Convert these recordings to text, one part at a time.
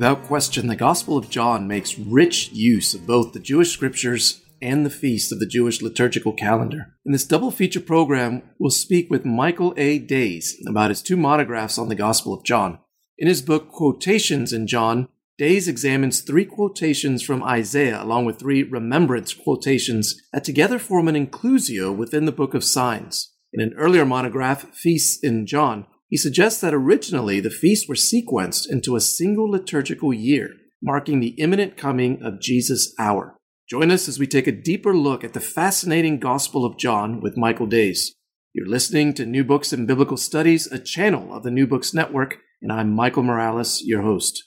Without question, the Gospel of John makes rich use of both the Jewish scriptures and the feast of the Jewish liturgical calendar. In this double feature program, we'll speak with Michael A. Daise about his two monographs on the Gospel of John. In his book Quotations in John, Daise examines three quotations from Isaiah along with three remembrance quotations that together form an inclusio within the Book of Signs. In an earlier monograph, Feasts in John, he suggests that originally the feasts were sequenced into a single liturgical year, marking the imminent coming of Jesus' hour. Join us as we take a deeper look at the fascinating Gospel of John with Michael Daise. You're listening to New Books in Biblical Studies, a channel of the New Books Network, and I'm Michael Morales, your host.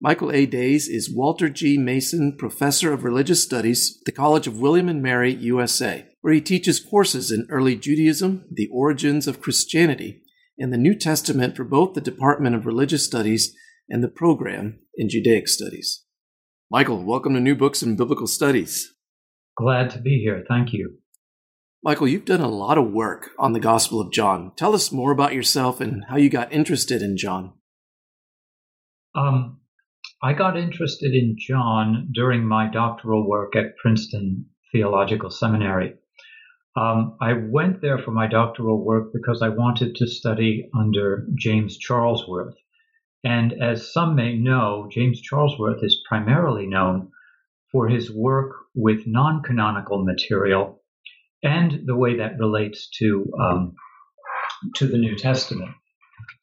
Michael A. Daise is Walter G. Mason Professor of Religious Studies at the College of William and Mary, USA, where he teaches courses in early Judaism, the origins of Christianity, and the New Testament for both the Department of Religious Studies and the program in Judaic Studies. Michael, welcome to New Books in Biblical Studies. Glad to be here. Thank you. Michael, you've done a lot of work on the Gospel of John. Tell us more about yourself and how you got interested in John. Um, I got interested in John during my doctoral work at Princeton Theological Seminary. Um, I went there for my doctoral work because I wanted to study under James Charlesworth. And as some may know, James Charlesworth is primarily known for his work with non canonical material and the way that relates to, um, to the New Testament.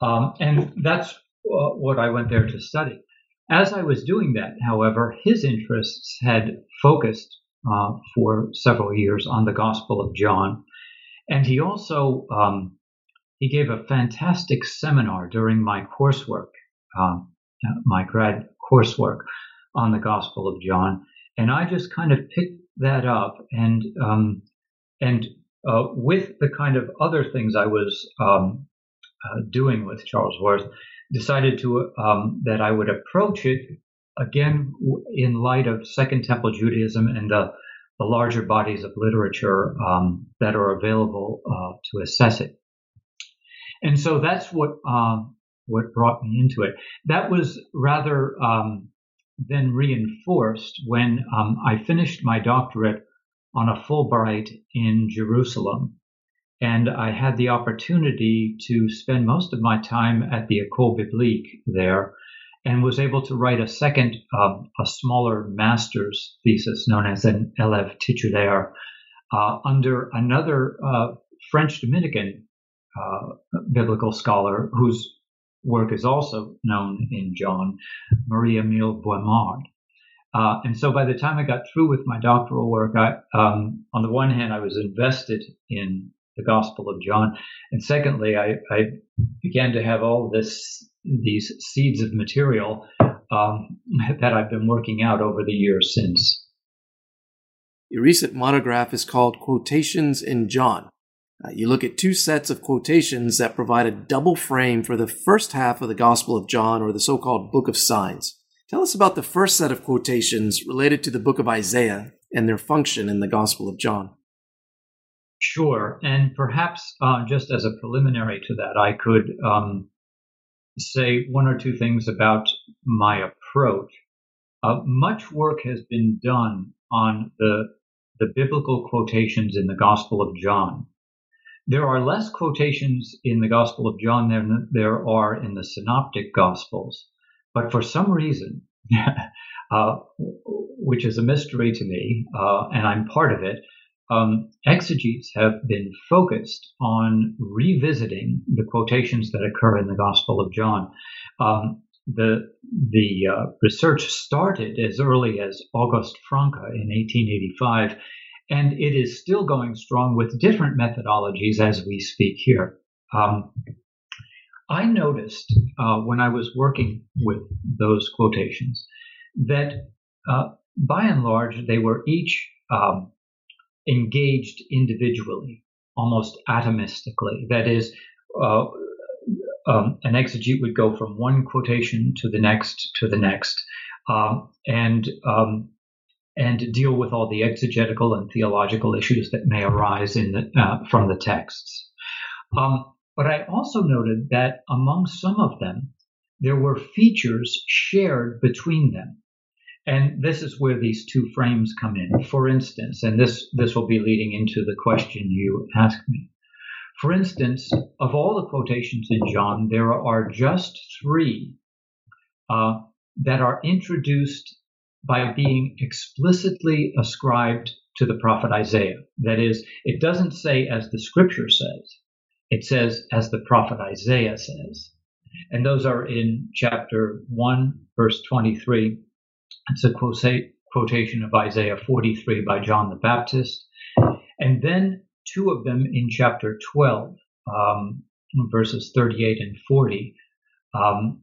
Um, and that's uh, what I went there to study. As I was doing that, however, his interests had focused uh, for several years on the Gospel of John. And he also um, he gave a fantastic seminar during my coursework, um, my grad coursework on the Gospel of John, and I just kind of picked that up and um, and uh, with the kind of other things I was um, uh, doing with Charlesworth, decided to um, that I would approach it again, in light of Second Temple Judaism and the, the larger bodies of literature um, that are available uh, to assess it. And so that's what um, what brought me into it. That was rather um, then reinforced when um, I finished my doctorate on a Fulbright in Jerusalem. And I had the opportunity to spend most of my time at the École Biblique there, and was able to write a second, uh, a smaller master's thesis known as an élève titulaire uh, under another uh, French Dominican uh, biblical scholar whose work is also known in John, Marie-Émile Boismard. Uh, and so by the time I got through with my doctoral work, I, um, on the one hand, I was invested in the Gospel of John, and secondly, I, I began to have all this these seeds of material um, that I've been working out over the years since. Your recent monograph is called Quotations in John. Uh, you look at two sets of quotations that provide a double frame for the first half of the Gospel of John, or the so called Book of Signs. Tell us about the first set of quotations related to the book of Isaiah and their function in the Gospel of John. Sure. And perhaps uh, just as a preliminary to that, I could um, say one or two things about my approach. Uh, much work has been done on the, the biblical quotations in the Gospel of John. There are less quotations in the Gospel of John than there are in the Synoptic Gospels. But for some reason, uh, which is a mystery to me, uh, and I'm part of it, um, exegetes have been focused on revisiting the quotations that occur in the Gospel of John. Um, the the uh, research started as early as August Franke in 1885, and it is still going strong with different methodologies as we speak here. Um, I noticed uh, when I was working with those quotations that uh, by and large they were each um, engaged individually, almost atomistically. That is, uh, um, an exegete would go from one quotation to the next to the next, um, and um, and deal with all the exegetical and theological issues that may arise in the, uh, from the texts. Um, but I also noted that among some of them, there were features shared between them. And this is where these two frames come in. For instance, and this, this will be leading into the question you asked me. For instance, of all the quotations in John, there are just three uh, that are introduced by being explicitly ascribed to the prophet Isaiah. That is, it doesn't say as the scripture says, it says as the prophet Isaiah says. And those are in chapter 1, verse 23. It's a quotation of Isaiah 43 by John the Baptist. And then two of them in chapter 12, um, verses 38 and 40. Um,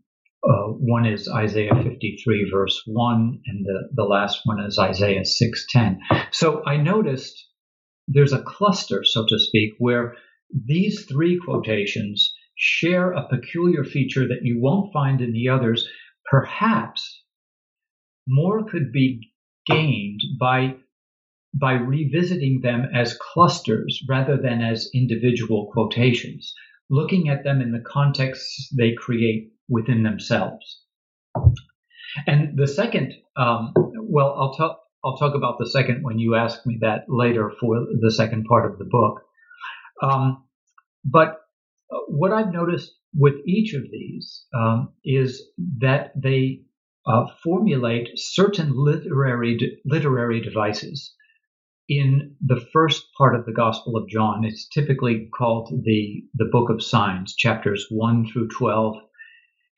uh, one is Isaiah 53 verse 1, and the, the last one is Isaiah 6:10. So I noticed there's a cluster, so to speak, where these three quotations share a peculiar feature that you won't find in the others. Perhaps more could be gained by by revisiting them as clusters rather than as individual quotations, looking at them in the context they create within themselves. And the second, um, well, I'll talk. I'll talk about the second when you ask me that later for the second part of the book. Um, but what I've noticed with each of these um, is that they uh, formulate certain literary literary devices in the first part of the Gospel of John. It's typically called the, the Book of Signs, chapters 1 through 12.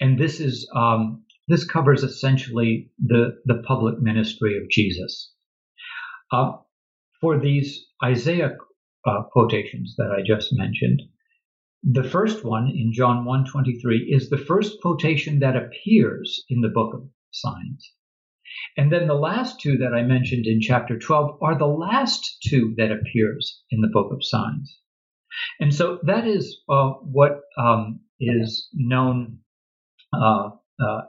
And this is um, this covers essentially the, the public ministry of Jesus. Uh, for these Isaiah uh, quotations that I just mentioned, the first one in John 1:23 is the first quotation that appears in the book of signs. And then the last two that I mentioned in chapter 12 are the last two that appears in the book of signs. And so that is uh, what um, is known uh, uh,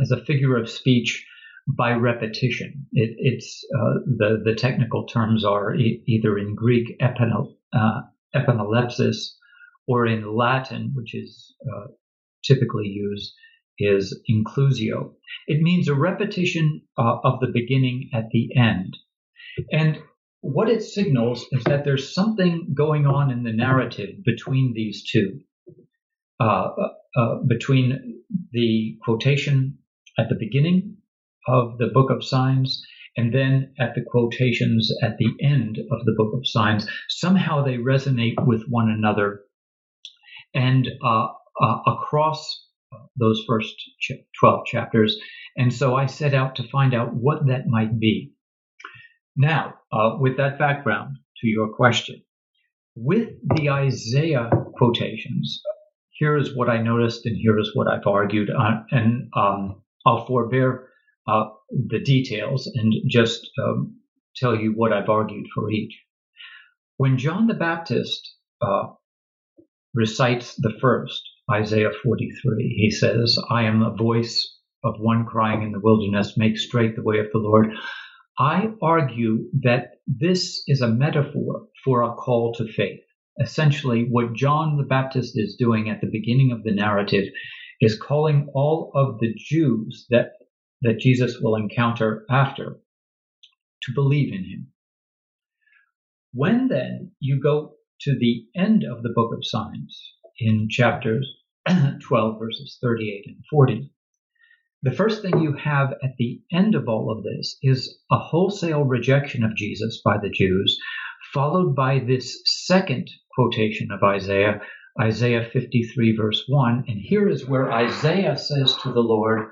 as a figure of speech by repetition. It, it's uh, the the technical terms are e- either in Greek epinal, uh, or in Latin, which is uh, typically used, is inclusio. It means a repetition uh, of the beginning at the end. And what it signals is that there's something going on in the narrative between these two, uh, uh, uh between the quotation at the beginning of the book of signs and then at the quotations at the end of the book of signs. Somehow they resonate with one another. And uh, uh, across those first 12 chapters. And so I set out to find out what that might be. Now, uh, with that background to your question, with the Isaiah quotations, here is what I noticed and here is what I've argued. Uh, and um, I'll forbear uh, the details and just um, tell you what I've argued for each. When John the Baptist uh, recites the first, Isaiah 43. He says, I am a voice of one crying in the wilderness, make straight the way of the Lord. I argue that this is a metaphor for a call to faith. Essentially, what John the Baptist is doing at the beginning of the narrative is calling all of the Jews that, that Jesus will encounter after to believe in him. When then you go to the end of the book of signs in chapters 12, verses 38 and 40. The first thing you have at the end of all of this is a wholesale rejection of Jesus by the Jews, followed by this second quotation of Isaiah, Isaiah 53, verse 1. And here is where Isaiah says to the Lord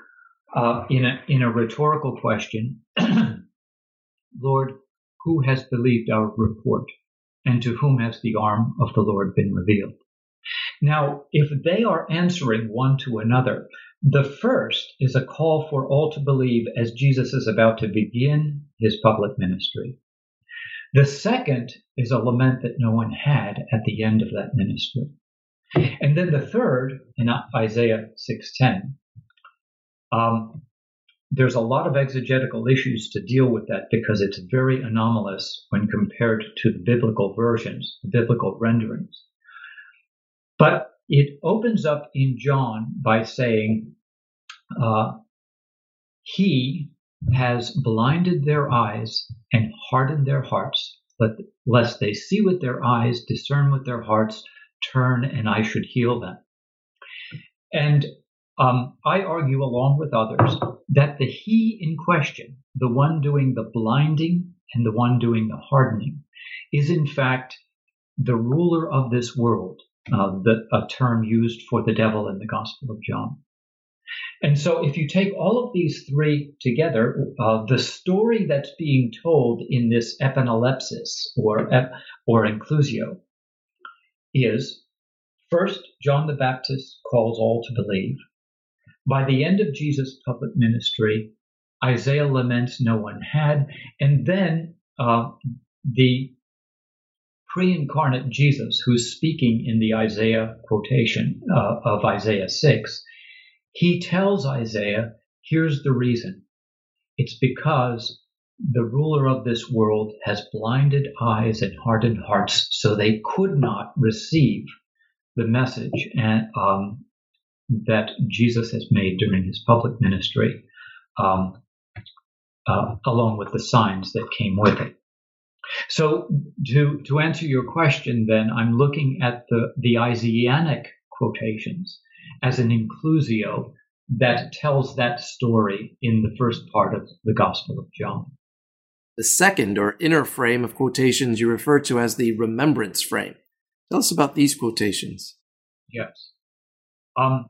uh, in, a, in a rhetorical question Lord, who has believed our report? And to whom has the arm of the Lord been revealed? Now, if they are answering one to another, the first is a call for all to believe as Jesus is about to begin his public ministry. The second is a lament that no one had at the end of that ministry. And then the third, in Isaiah 6:10, um, there's a lot of exegetical issues to deal with that because it's very anomalous when compared to the biblical versions, the biblical renderings. But it opens up in John by saying, uh, he has blinded their eyes and hardened their hearts, lest they see with their eyes, discern with their hearts, turn, and I should heal them. And um, I argue, along with others, that the he in question, the one doing the blinding and the one doing the hardening, is in fact the ruler of this world, uh, the, a term used for the devil in the Gospel of John. And so, if you take all of these three together, uh, the story that's being told in this epanalepsis or ep- or inclusio is first John the Baptist calls all to believe. By the end of Jesus' public ministry, Isaiah laments no one had, and then uh, the pre-incarnate Jesus, who's speaking in the Isaiah quotation uh, of Isaiah 6, he tells Isaiah, here's the reason. It's because the ruler of this world has blinded eyes and hardened hearts, so they could not receive the message and, um, that Jesus has made during his public ministry, um, uh, along with the signs that came with it. So, to to answer your question, then I'm looking at the the Isaianic quotations as an inclusio that tells that story in the first part of the Gospel of John. The second or inner frame of quotations you refer to as the remembrance frame. Tell us about these quotations. Yes. Um,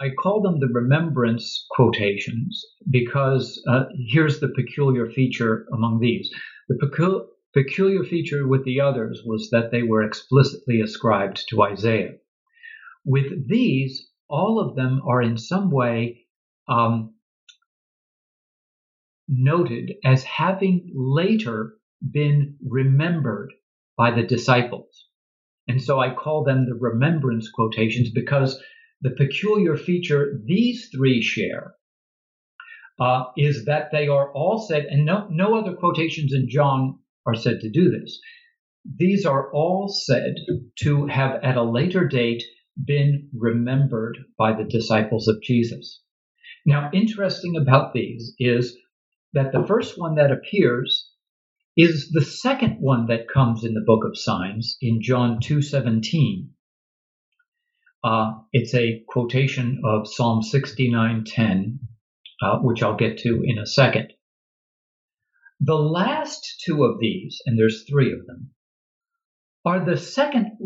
I call them the remembrance quotations because uh, here's the peculiar feature among these. The pecu- peculiar feature with the others was that they were explicitly ascribed to Isaiah. With these, all of them are in some way um, noted as having later been remembered by the disciples. And so I call them the remembrance quotations because the peculiar feature these three share uh, is that they are all said, and no, no other quotations in John are said to do this. These are all said to have at a later date been remembered by the disciples of Jesus. Now, interesting about these is that the first one that appears is the second one that comes in the book of signs in John 2:17. Uh, it's a quotation of Psalm 69:10, uh, which I'll get to in a second. The last two of these, and there's three of them, are the second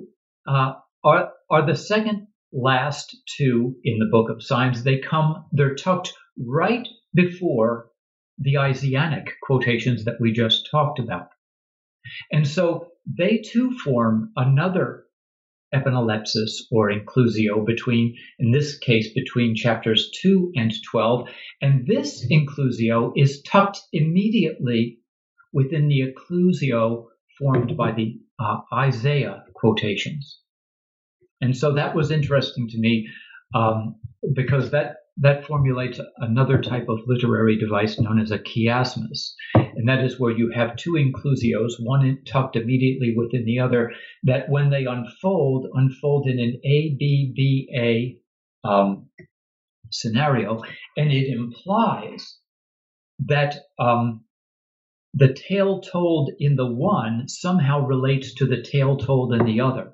uh, are, are the second last two in the book of signs. They come, they're tucked right before the Isaianic quotations that we just talked about. And so they too form another epanalepsis or inclusio between, in this case, between chapters 2 and 12. And this inclusio is tucked immediately within the inclusio formed by the uh, Isaiah quotations. And so that was interesting to me um, because that that formulates another type of literary device known as a chiasmus, and that is where you have two inclusios, one tucked immediately within the other, that when they unfold, unfold in an ABBA um, scenario, and it implies that um, the tale told in the one somehow relates to the tale told in the other.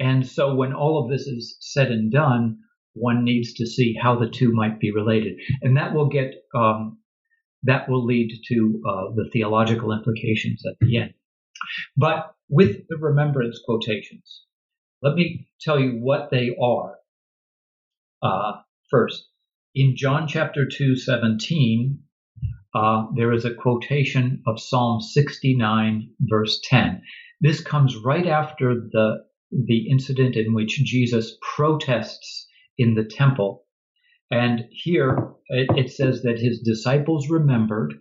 And so when all of this is said and done, one needs to see how the two might be related. And that will get, um, that will lead to uh, the theological implications at the end. But with the remembrance quotations, let me tell you what they are. Uh, first, in John chapter 2, 17, uh, there is a quotation of Psalm 69, verse 10. This comes right after the the incident in which Jesus protests in the temple. And here it, it says that his disciples remembered,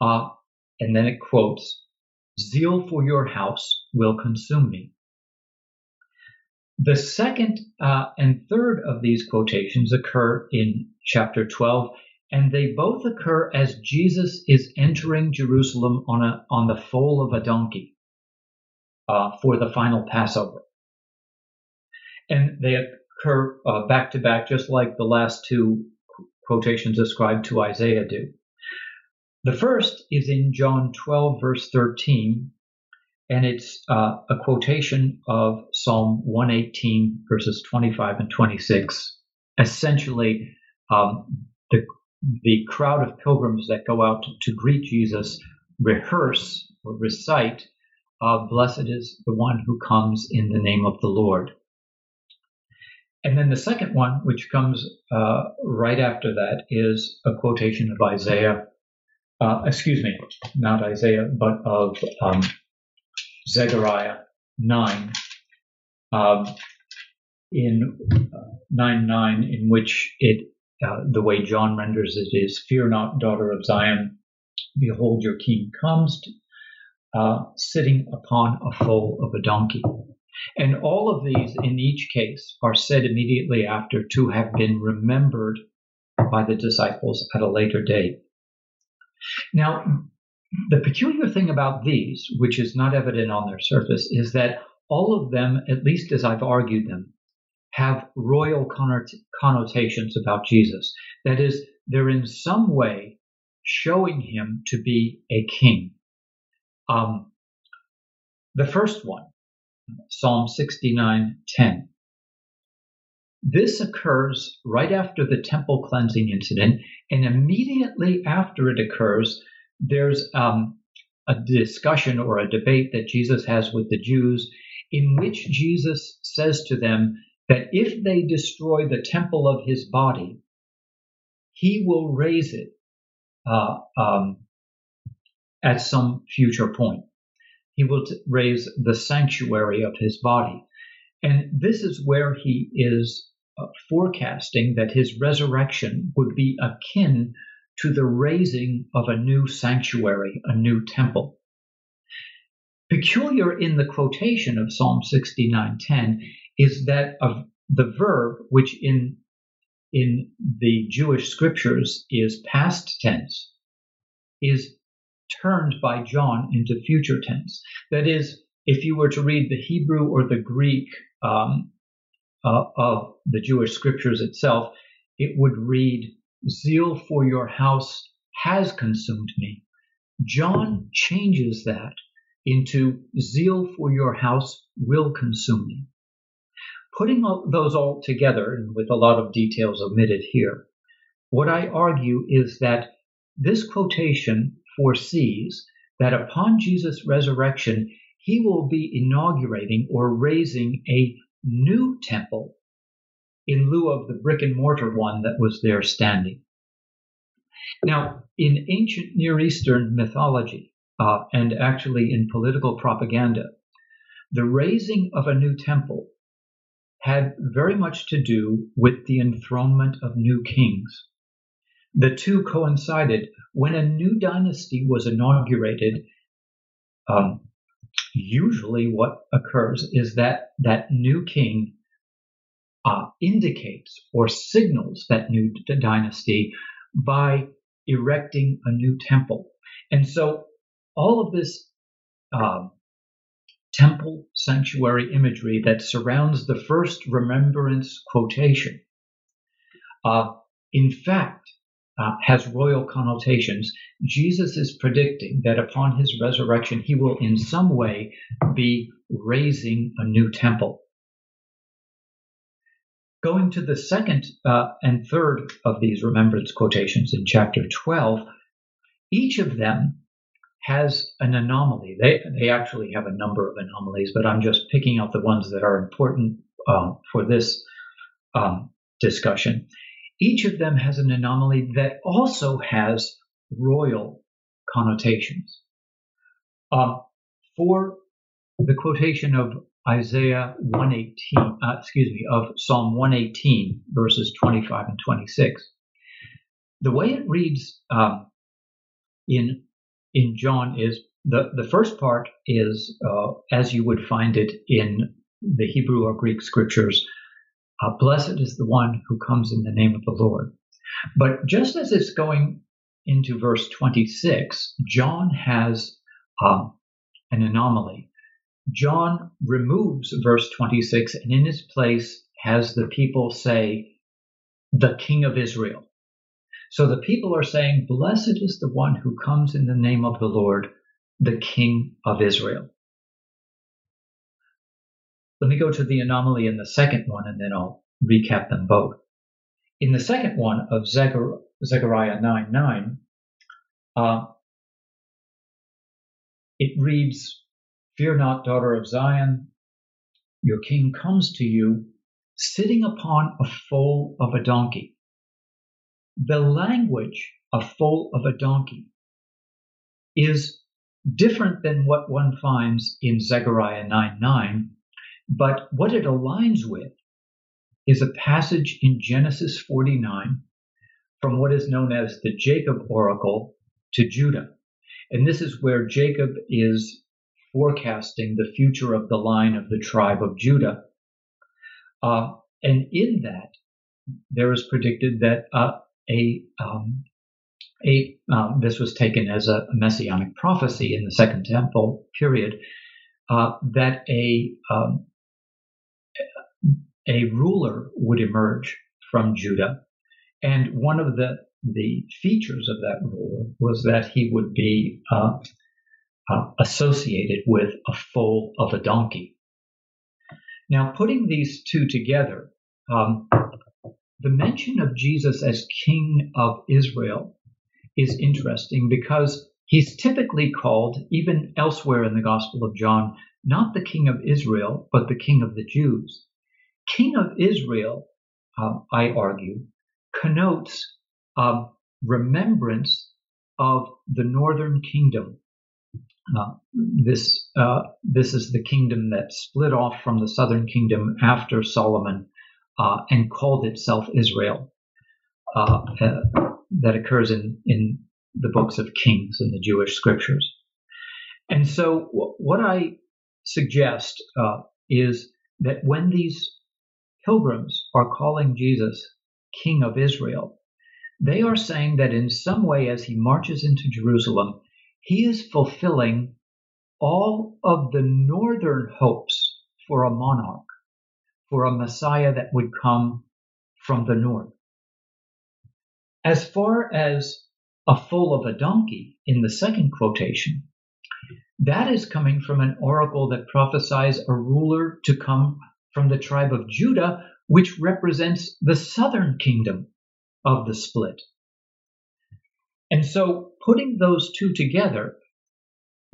uh, and then it quotes, Zeal for your house will consume me. The second uh, and third of these quotations occur in chapter 12, and they both occur as Jesus is entering Jerusalem on, a, on the foal of a donkey uh, for the final Passover. And they occur uh, back to back, just like the last two quotations ascribed to Isaiah do. The first is in John 12, verse 13, and it's uh, a quotation of Psalm 118, verses 25 and 26. Essentially, um, the, the crowd of pilgrims that go out to, greet Jesus rehearse or recite, uh, Blessed is the one who comes in the name of the Lord. And then the second one, which comes uh, right after that, is a quotation of Isaiah, uh, excuse me, not Isaiah, but of um, Zechariah 9, um, in uh, 9 9, in which it, uh, the way John renders it is, Fear not, daughter of Zion, behold, your king comes, uh, sitting upon a foal of a donkey. And all of these, in each case, are said immediately after to have been remembered by the disciples at a later date. Now, the peculiar thing about these, which is not evident on their surface, is that all of them, at least as I've argued them, have royal connotations about Jesus. That is, they're in some way showing him to be a king. Um, the first one, Psalm 69:10. This occurs right after the temple cleansing incident, and immediately after it occurs, there's um, a discussion or a debate that Jesus has with the Jews, in which Jesus says to them that if they destroy the temple of his body, he will raise it uh, um, at some future point he will raise the sanctuary of his body. And this is where he is uh, forecasting that his resurrection would be akin to the raising of a new sanctuary, a new temple. Peculiar in the quotation of Psalm 69:10 is that of the verb which in in the Jewish scriptures is past tense is turned by John into future tense. That is, if you were to read the Hebrew or the Greek um, uh, of the Jewish scriptures itself, it would read, Zeal for your house has consumed me. John changes that into Zeal for your house will consume me. Putting all, those all together, and with a lot of details omitted here, what I argue is that this quotation foresees that upon Jesus' resurrection, he will be inaugurating or raising a new temple in lieu of the brick and mortar one that was there standing. Now, in ancient Near Eastern mythology, uh, and actually in political propaganda, the raising of a new temple had very much to do with the enthronement of new kings. The two coincided when a new dynasty was inaugurated. Um, usually, what occurs is that that new king uh, indicates or signals that new d- dynasty by erecting a new temple. And so, all of this um, temple sanctuary imagery that surrounds the first remembrance quotation, uh, in fact, uh, has royal connotations. Jesus is predicting that upon his resurrection, he will in some way be raising a new temple. Going to the second uh, and third of these remembrance quotations in chapter 12, each of them has an anomaly. They, they actually have a number of anomalies, but I'm just picking out the ones that are important uh, for this um, discussion. Each of them has an anomaly that also has royal connotations. Um, for the quotation of Isaiah 118, uh, excuse me, of Psalm 118, verses 25 and 26, the way it reads um, in in John is the the first part is uh, as you would find it in the Hebrew or Greek scriptures uh, blessed is the one who comes in the name of the Lord. But just as it's going into verse 26, John has um, an anomaly. John removes verse 26 and in its place has the people say, the King of Israel. So the people are saying, Blessed is the one who comes in the name of the Lord, the King of Israel. Let me go to the anomaly in the second one and then I'll recap them both. In the second one of Zechariah 9 9, uh, it reads, Fear not, daughter of Zion, your king comes to you sitting upon a foal of a donkey. The language, a foal of a donkey, is different than what one finds in Zechariah 9 9, but what it aligns with is a passage in Genesis 49 from what is known as the Jacob oracle to Judah. And this is where Jacob is forecasting the future of the line of the tribe of Judah. Uh, and in that, there is predicted that uh, a um, a um, this was taken as a messianic prophecy in the Second Temple period uh, that a um, a ruler would emerge from Judah, and one of the the features of that ruler was that he would be uh, uh, associated with a foal of a donkey. Now, putting these two together, um, the mention of Jesus as King of Israel is interesting because he's typically called, even elsewhere in the Gospel of John, not the King of Israel, but the King of the Jews. King of Israel, uh, I argue, connotes um, remembrance of the northern kingdom. Uh, this uh, this is the kingdom that split off from the southern kingdom after Solomon uh, and called itself Israel. Uh, uh, that occurs in in the books of Kings in the Jewish scriptures. And so, w- what I suggest uh, is that when these pilgrims are calling Jesus King of Israel, they are saying that in some way, as he marches into Jerusalem, he is fulfilling all of the northern hopes for a monarch, for a Messiah that would come from the north. As far as a foal of a donkey in the second quotation, that is coming from an oracle that prophesies a ruler to come from the tribe of Judah, which represents the southern kingdom of the split. And so, putting those two together,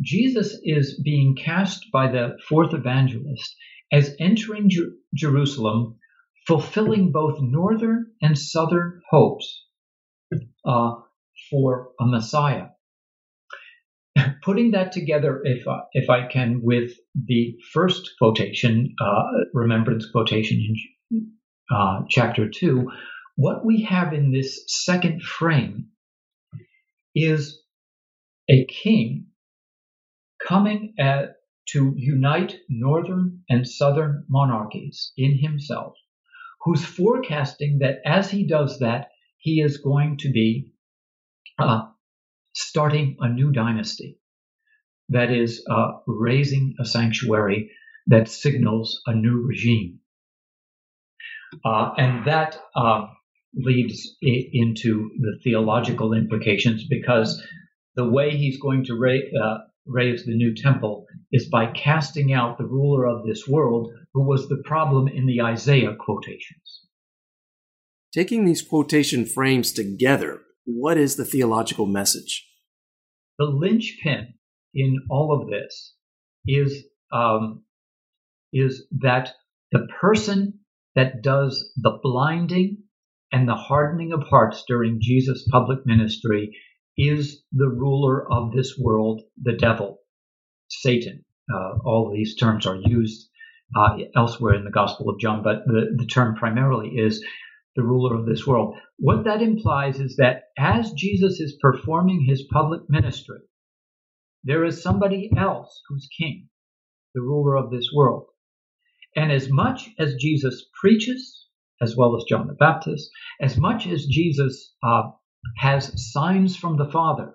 Jesus is being cast by the fourth evangelist as entering Jer- Jerusalem, fulfilling both northern and southern hopes uh, for a Messiah. Putting that together, if uh, if I can, with the first quotation, uh, remembrance quotation in uh, chapter two, what we have in this second frame is a king coming at, to unite northern and southern monarchies in himself, who's forecasting that as he does that, he is going to be uh, starting a new dynasty that is uh, raising a sanctuary that signals a new regime. Uh, and that uh, leads into the theological implications because the way he's going to ra- uh, raise the new temple is by casting out the ruler of this world who was the problem in the Isaiah quotations. Taking these quotation frames together, what is the theological message? The linchpin in all of this is um, is that the person that does the blinding and the hardening of hearts during Jesus' public ministry is the ruler of this world, the devil, Satan. Uh, all these terms are used uh, elsewhere in the Gospel of John, but the, the term primarily is the ruler of this world. What that implies is that as Jesus is performing his public ministry, there is somebody else who's king, the ruler of this world. And as much as Jesus preaches, as well as John the Baptist, as much as Jesus uh, has signs from the Father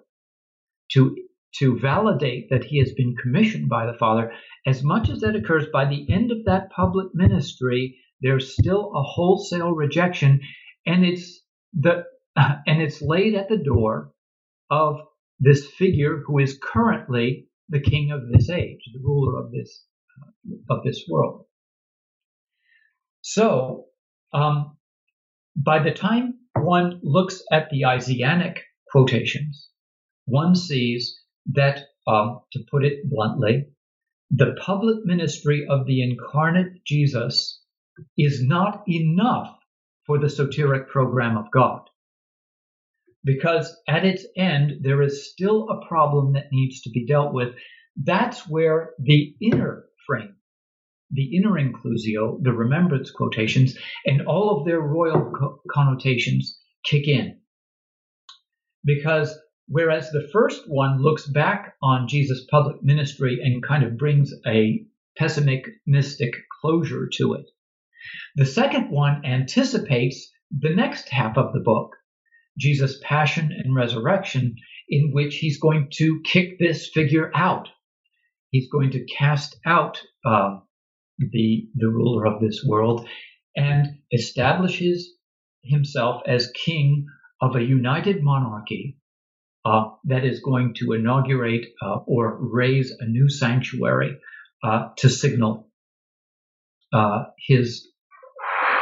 to to validate that he has been commissioned by the Father, as much as that occurs by the end of that public ministry, there's still a wholesale rejection, and it's the and it's laid at the door of this figure who is currently the king of this age, the ruler of this of this world. So, um, by the time one looks at the Isaianic quotations, one sees that, um, to put it bluntly, the public ministry of the incarnate Jesus is not enough for the soteric program of God. Because at its end, there is still a problem that needs to be dealt with. That's where the inner frame, the inner inclusio, the remembrance quotations, and all of their royal co- connotations kick in. Because whereas the first one looks back on Jesus' public ministry and kind of brings a pessimistic closure to it, the second one anticipates the next half of the book, Jesus' passion and resurrection, in which he's going to kick this figure out. He's going to cast out uh, the the ruler of this world and establishes himself as king of a united monarchy uh, that is going to inaugurate uh, or raise a new sanctuary uh, to signal uh, his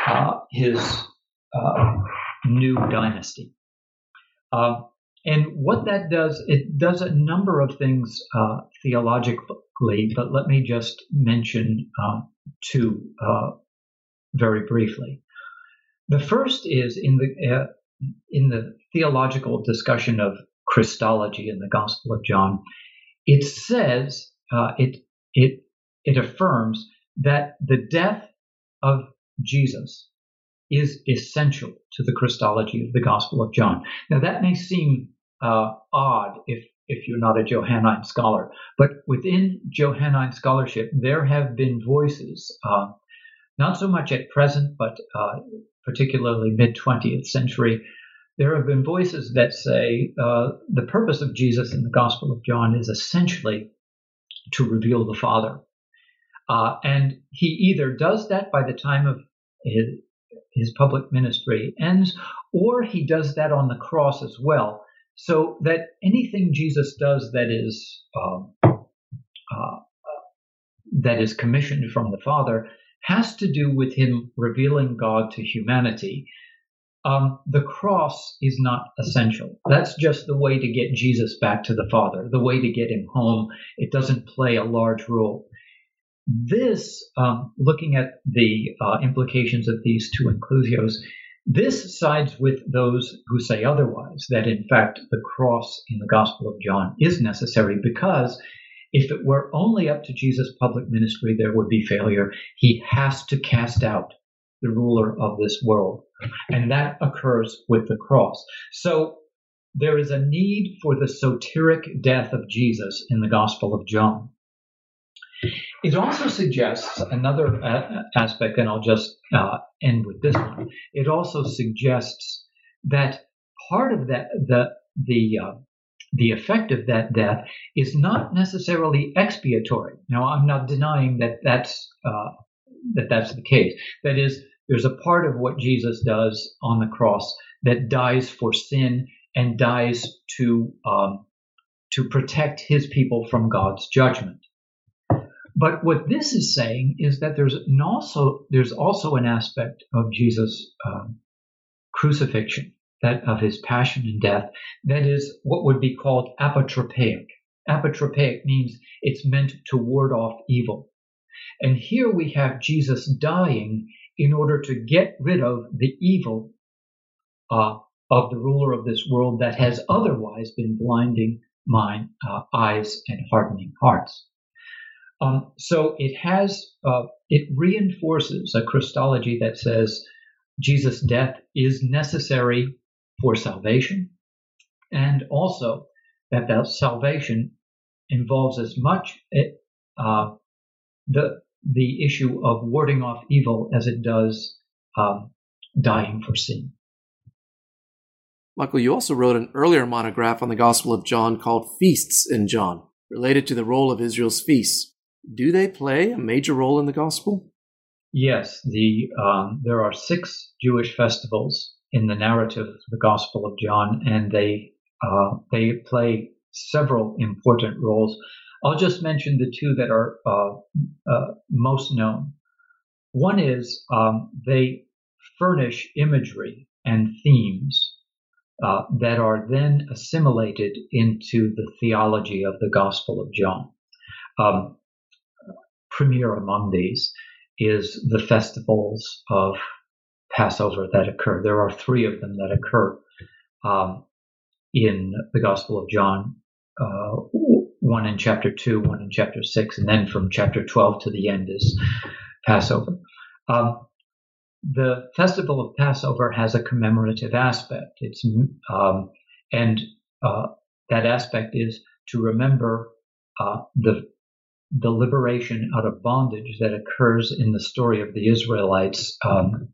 uh, his uh, new dynasty. and what that does, it does a number of things theologically, but let me just mention two very briefly. The first is in the in the theological discussion of Christology in the Gospel of John, it says uh, it it it affirms that the death of Jesus is essential to the Christology of the Gospel of John. Now that may seem uh, odd if if you're not a Johannine scholar, but within Johannine scholarship, there have been voices, uh, not so much at present, but uh, particularly mid 20th century, there have been voices that say uh, the purpose of Jesus in the Gospel of John is essentially to reveal the Father. Uh, and he either does that by the time of his, his public ministry ends, or he does that on the cross as well, so that anything Jesus does that is um, uh, that is commissioned from the Father has to do with him revealing God to humanity um, the cross is not essential. That's just the way to get Jesus back to the Father, the way to get him home. It doesn't play a large role. This, um, looking at the uh, implications of these two inclusios, this sides with those who say otherwise, that in fact the cross in the Gospel of John is necessary because if it were only up to Jesus' public ministry, there would be failure. He has to cast out the ruler of this world. And that occurs with the cross. So there is a need for the soteric death of Jesus in the Gospel of John. It also suggests another aspect, and I'll just uh, end with this one. It also suggests that part of that, the the uh, the effect of that death is not necessarily expiatory. Now, I'm not denying that that's uh, that that's the case. That is, there's a part of what Jesus does on the cross that dies for sin and dies to um, to protect his people from God's judgment. But what this is saying is that there's also there's also an aspect of Jesus' um, crucifixion, that of his passion and death, that is what would be called apotropaic. Apotropaic means it's meant to ward off evil. And here we have Jesus dying in order to get rid of the evil uh, of the ruler of this world that has otherwise been blinding mind, uh, eyes and hardening hearts. Um, so it has, uh, it reinforces a Christology that says Jesus' death is necessary for salvation, and also that that salvation involves as much uh, the the issue of warding off evil as it does um, dying for sin. Michael, you also wrote an earlier monograph on the Gospel of John called Feasts in John, related to the role of Israel's feasts. Do they play a major role in the Gospel? Yes, the um, there are six Jewish festivals in the narrative of the Gospel of John, and they uh, they play several important roles. I'll just mention the two that are uh, uh, most known. One is um, they furnish imagery and themes uh, that are then assimilated into the theology of the Gospel of John. Um, premier among these is the festivals of Passover that occur. There are three of them that occur um, in the Gospel of John. Uh, one in chapter 2, one in chapter 6, and then from chapter 12 to the end is Passover. Um, the festival of Passover has a commemorative aspect. It's um, and uh, that aspect is to remember uh, the the liberation out of bondage that occurs in the story of the Israelites um,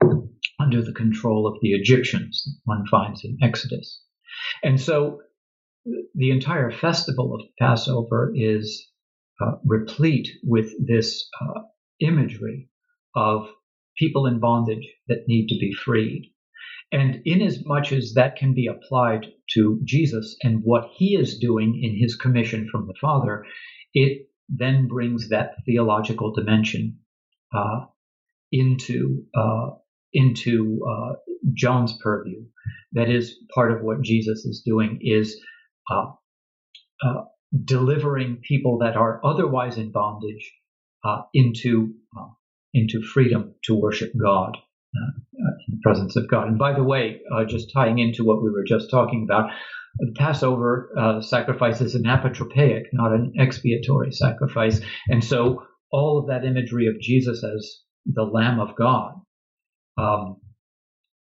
under the control of the Egyptians. One finds in Exodus, and so the entire festival of Passover is uh, replete with this uh, imagery of people in bondage that need to be freed. And inasmuch as that can be applied to Jesus and what he is doing in his commission from the Father, it then brings that theological dimension uh, into uh, into uh, John's purview. That is part of what Jesus is doing is uh, uh, delivering people that are otherwise in bondage uh, into into freedom to worship God in the presence of God. And by the way, just tying into what we were just talking about, the Passover uh, sacrifice is an apotropaic, not an expiatory sacrifice. And so all of that imagery of Jesus as the Lamb of God um,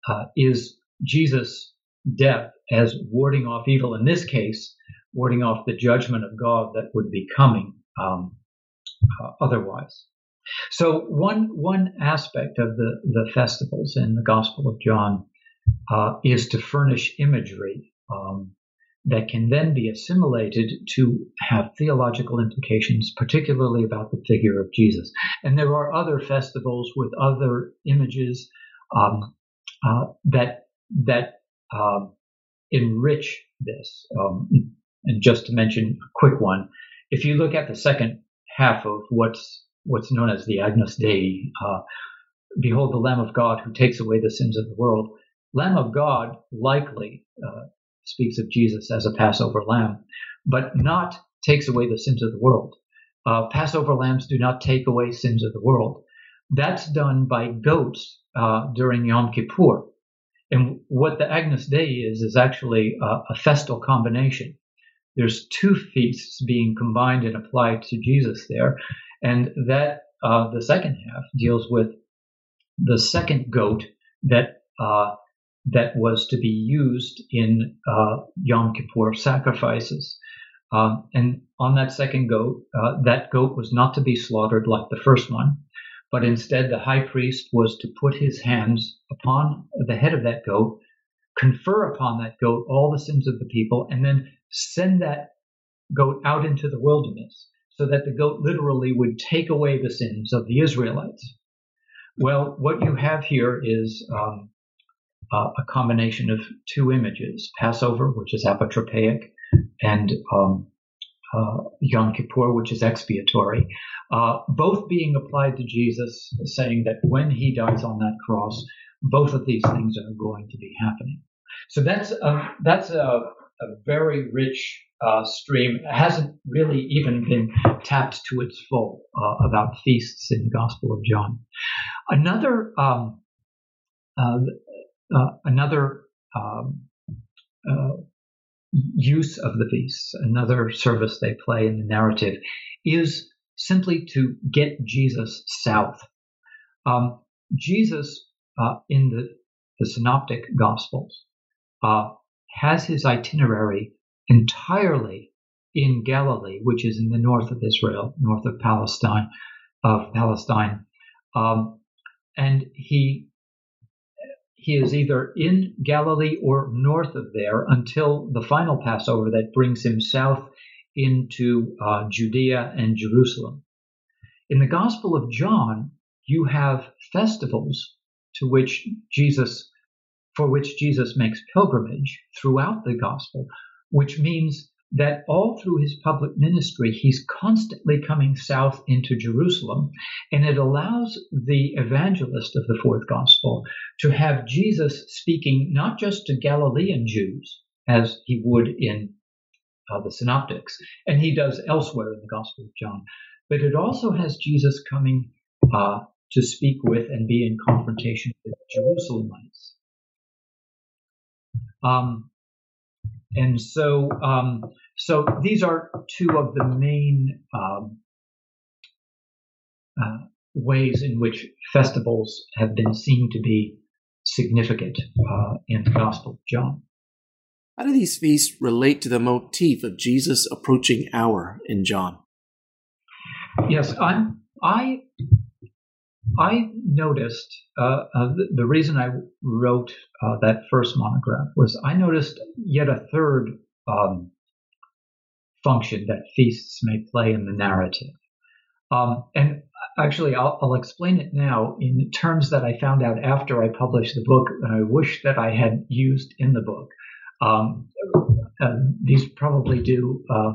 uh, is Jesus' death as warding off evil. In this case, warding off the judgment of God that would be coming um, uh, otherwise. So one one aspect of the the festivals in the Gospel of John uh, is to furnish imagery um, that can then be assimilated to have theological implications, particularly about the figure of Jesus. And there are other festivals with other images um, uh, that that um, enrich this. Um, and just to mention a quick one, if you look at the second half of what's what's known as the Agnus Dei. Uh, Behold the Lamb of God who takes away the sins of the world. Lamb of God likely uh, speaks of Jesus as a Passover lamb, but not takes away the sins of the world. Uh, Passover lambs do not take away sins of the world. That's done by goats uh, during Yom Kippur. And what the Agnus Dei is, is actually a, a festal combination. There's two feasts being combined and applied to Jesus there. And that uh, the second half deals with the second goat that uh, that was to be used in uh, Yom Kippur sacrifices. Um, and on that second goat, uh, that goat was not to be slaughtered like the first one, but instead the high priest was to put his hands upon the head of that goat, confer upon that goat all the sins of the people, and then send that goat out into the wilderness so that the goat literally would take away the sins of the Israelites. Well, what you have here is um, uh, a combination of two images Passover, which is apotropaic, and um, uh, Yom Kippur, which is expiatory, uh, both being applied to Jesus, saying that when he dies on that cross, both of these things are going to be happening. So that's a, that's a, a very rich uh, stream hasn't really even been tapped to its full uh, about feasts in the Gospel of John. Another um, uh, uh another um, uh, use of the feasts, another service they play in the narrative, is simply to get Jesus south. Um, Jesus uh, in the, the Synoptic Gospels has his itinerary entirely in Galilee, which is in the north of Israel, north of Palestine, of Palestine, um, and he he is either in Galilee or north of there until the final Passover that brings him south into uh, Judea and Jerusalem. In the Gospel of John, you have festivals to which Jesus, for which Jesus makes pilgrimage throughout the gospel, which means that all through his public ministry, he's constantly coming south into Jerusalem. And it allows the evangelist of the fourth gospel to have Jesus speaking not just to Galilean Jews, as he would in uh, the synoptics, and he does elsewhere in the Gospel of John, but it also has Jesus coming uh, to speak with and be in confrontation with Jerusalemites. Um, and so, um, so these are two of the main um, uh, ways in which festivals have been seen to be significant uh, in the Gospel of John. How do these feasts relate to the motif of Jesus' approaching hour in John? Yes, I, I, I noticed uh, uh, the, the, reason I wrote uh, that first monograph was I noticed yet a third um, function that feasts may play in the narrative. Um, and actually, I'll, I'll, explain it now in terms that I found out after I published the book, and I wish that I had used in the book. Um, these probably do uh,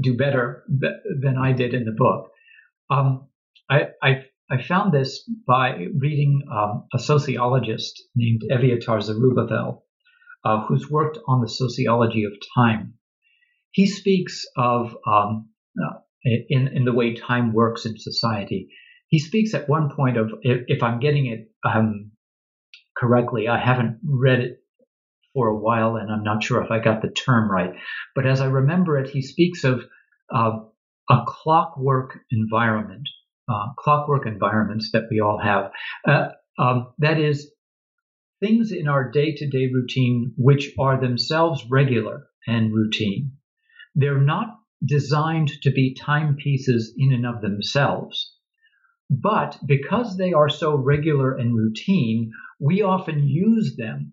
do better than I did in the book. Um, I, I, I found this by reading um, a sociologist named Eviatar Zerubavel, uh, who's worked on the sociology of time. He speaks of um, uh, in in the way time works in society. He speaks at one point of if, if I'm getting it um, correctly, I haven't read it for a while, and I'm not sure if I got the term right. But as I remember it, he speaks of uh, a clockwork environment, uh, clockwork environments that we all have. Uh, um, that is, things in our day to day routine which are themselves regular and routine. They're not designed to be timepieces in and of themselves. But because they are so regular and routine, we often use them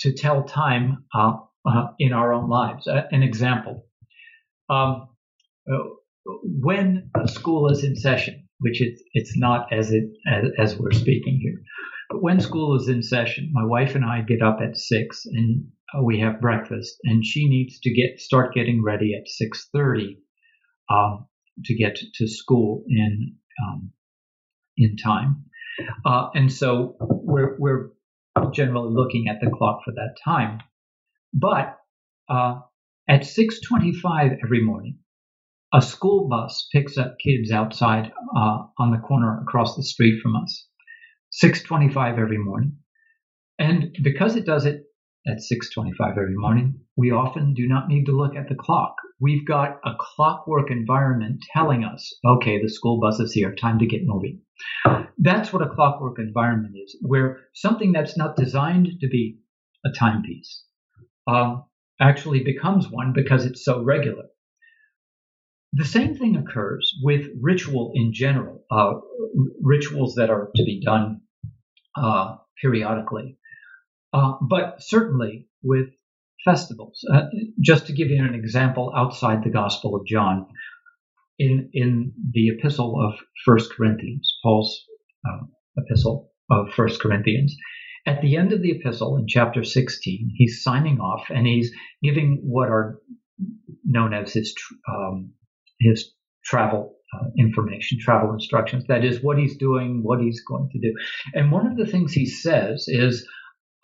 to tell time uh, uh, in our own lives. Uh, an example um, uh, when school is in session, which it's, it's not as, it, as, as we're speaking here, but when school is in session, my wife and I get up at six and we have breakfast, and she needs to get start getting ready at six thirty um, to get to school in um, in time. Uh, and so we're we're generally looking at the clock for that time. But uh, at 6:25 every morning, a school bus picks up kids outside uh, on the corner across the street from us. 6:25 every morning, and because it does it at 6:25 every morning, we often do not need to look at the clock. We've got a clockwork environment telling us, okay, the school bus is here, time to get moving. That's what a clockwork environment is, where something that's not designed to be a timepiece um, actually becomes one because it's so regular. The same thing occurs with ritual in general, uh, rituals that are to be done uh, periodically, uh, but certainly with festivals. Uh, just to give you an example outside the Gospel of John, in in the epistle of First Corinthians, Paul's uh, epistle of First Corinthians. At the end of the epistle, in chapter 16, he's signing off and he's giving what are known as his um, his travel uh, information, travel instructions. That is what he's doing, what he's going to do. And one of the things he says is,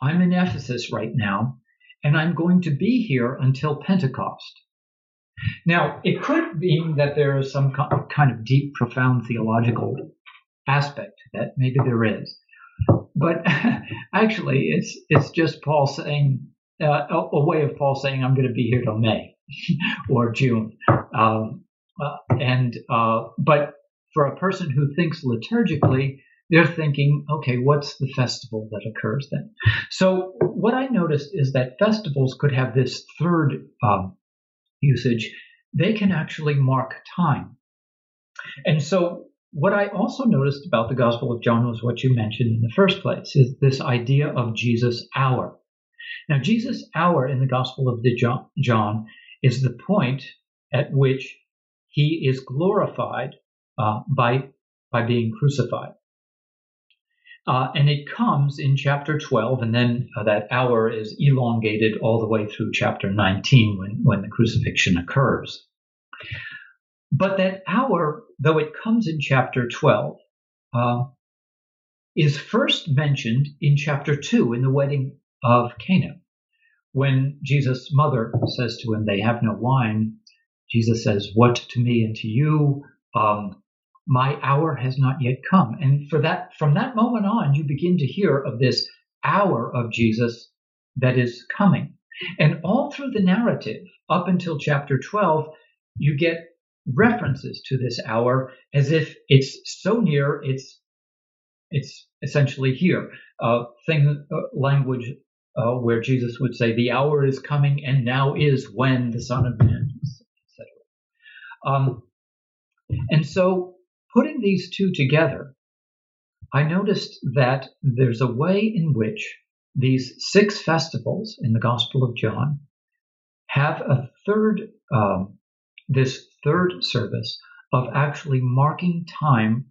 "I'm in Ephesus right now, and I'm going to be here until Pentecost." Now, it could mean that there is some kind of deep, profound theological aspect that. Maybe there is. But actually, it's it's just Paul saying uh, a, a, way of Paul saying, "I'm going to be here till May or June," um, uh, and uh, but for a person who thinks liturgically, they're thinking, okay, what's the festival that occurs then? So what I noticed is that festivals could have this third um, usage, they can actually mark time. And so what I also noticed about the Gospel of John was what you mentioned in the first place is this idea of Jesus' hour. Now, Jesus' hour in the Gospel of John, John is the point at which he is glorified uh, by by being crucified. Uh, and it comes in chapter 12, and then uh, that hour is elongated all the way through chapter 19 when, when the crucifixion occurs. But that hour, though it comes in chapter 12, uh, is first mentioned in chapter 2 in the wedding of Cana. When Jesus' mother says to him, They have no wine, Jesus says, What to me and to you? Um, my hour has not yet come. And for that, from that moment on, you begin to hear of this hour of Jesus that is coming. And all through the narrative, up until chapter 12, you get references to this hour as if it's so near, it's it's essentially here. Uh, thing uh, language uh, where Jesus would say, "The hour is coming, and now is when the Son of Man," etc. Um, and so Putting these two together, I noticed that there's a way in which these six festivals in the Gospel of John have a third, um, this third service of actually marking time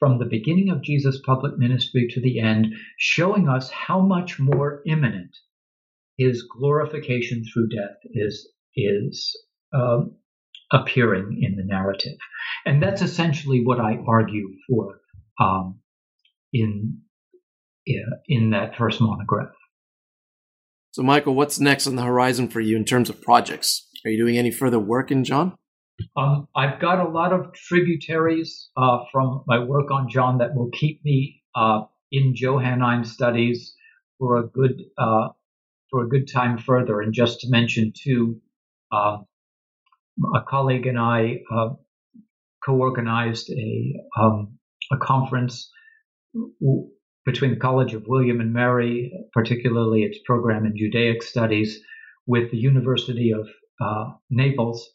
from the beginning of Jesus' public ministry to the end, showing us how much more imminent his glorification through death is is um, appearing in the narrative. And that's essentially what I argue for um, in, in that first monograph. So, Michael, what's next on the horizon for you in terms of projects? Are you doing any further work in John? Um, I've got a lot of tributaries uh, from my work on John that will keep me uh, in Johannine studies for a good uh, for a good time further. And just to mention two, uh, a colleague and I uh, co-organized a um, a conference between the College of William and Mary, particularly its program in Judaic Studies, with the University of uh, Naples,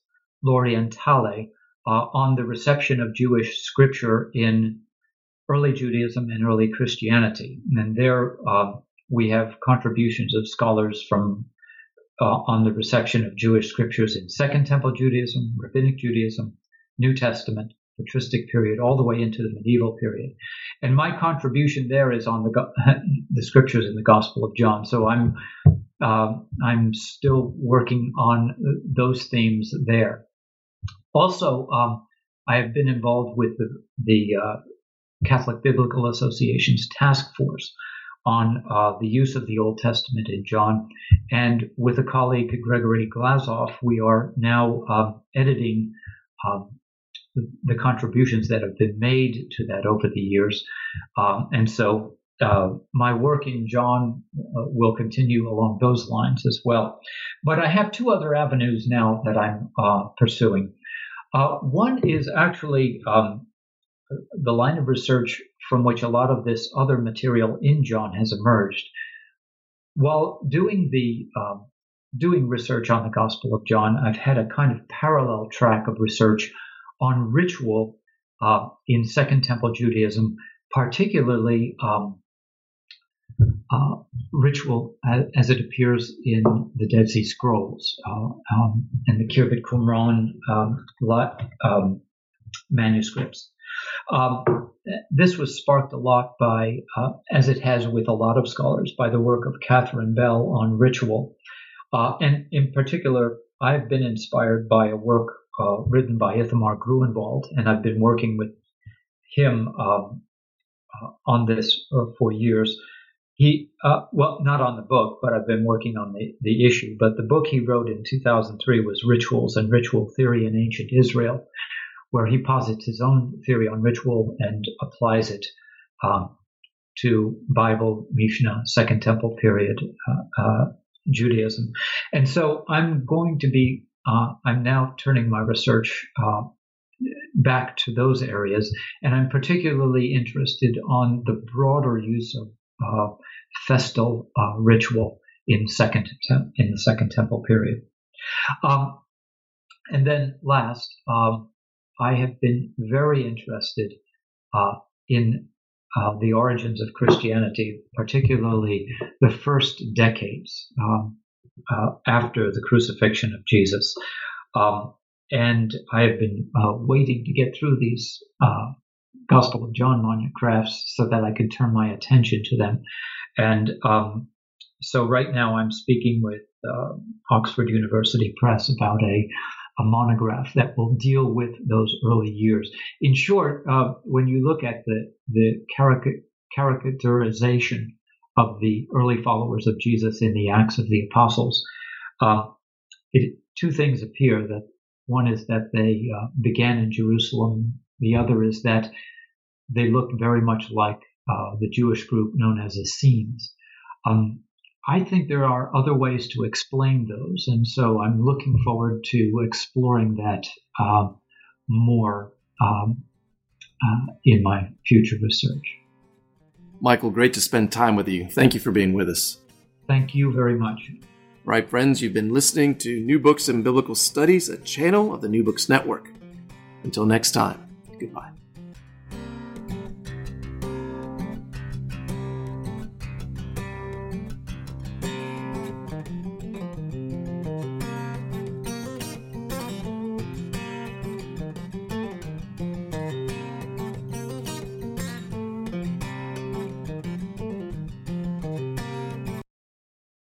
L'Orientale, uh, on the reception of Jewish scripture in early Judaism and early Christianity. And there uh, we have contributions of scholars from uh, on the reception of Jewish scriptures in Second Temple Judaism, Rabbinic Judaism, New Testament, patristic period, all the way into the medieval period. And my contribution there is on the the scriptures in the Gospel of John. So I'm uh, I'm still working on those themes there. Also, um, I have been involved with the, the uh, Catholic Biblical Association's task force on uh, the use of the Old Testament in John. And with a colleague, Gregory Glazov, we are now um, editing um, the, the, contributions that have been made to that over the years. Um, and so uh, my work in John uh, will continue along those lines as well. But I have two other avenues now that I'm uh, pursuing. Uh, one is actually um, the line of research from which a lot of this other material in John has emerged. While doing the um, doing research on the Gospel of John, I've had a kind of parallel track of research on ritual uh, in Second Temple Judaism, particularly um, uh, ritual as, as, it appears in the Dead Sea Scrolls uh, um, and the Khirbet Qumran um, um, manuscripts. Um, this was sparked a lot by, uh, as it has with a lot of scholars, by the work of Catherine Bell on ritual. Uh, and in particular, I've been inspired by a work uh, written by Ithamar Gruenwald, and I've been working with him um, uh, on this uh, for years. He, uh, well, not on the book, but I've been working on the, the issue. But the book he wrote in 2003 was Rituals and Ritual Theory in Ancient Israel where he posits his own theory on ritual and applies it um, to Bible, Mishnah, Second Temple period uh, uh, Judaism. And so I'm going to be, uh, I'm now turning my research uh, back to those areas, and I'm particularly interested on the broader use of uh, festal uh, ritual in second in the Second Temple period. Um, and then last, um, I have been very interested uh, in uh, the origins of Christianity, particularly the first decades um, uh, after the crucifixion of Jesus. Um, and I have been uh, waiting to get through these uh, Gospel of John monographs so that I could turn my attention to them. And um, so right now I'm speaking with uh, Oxford University Press about a, a monograph that will deal with those early years. In short, uh, when you look at the, the caric- caricaturization of the early followers of Jesus in the Acts of the Apostles, uh, it, two things appear that one is that they uh, began in Jerusalem. The other is that they looked very much like uh, the Jewish group known as Essenes. Um, I think there are other ways to explain those, and so I'm looking forward to exploring that uh, more um, uh, in my future research. Michael, great to spend time with you. Thank you for being with us. Thank you very much. Right, friends, you've been listening to New Books in Biblical Studies, a channel of the New Books Network. Until next time, goodbye.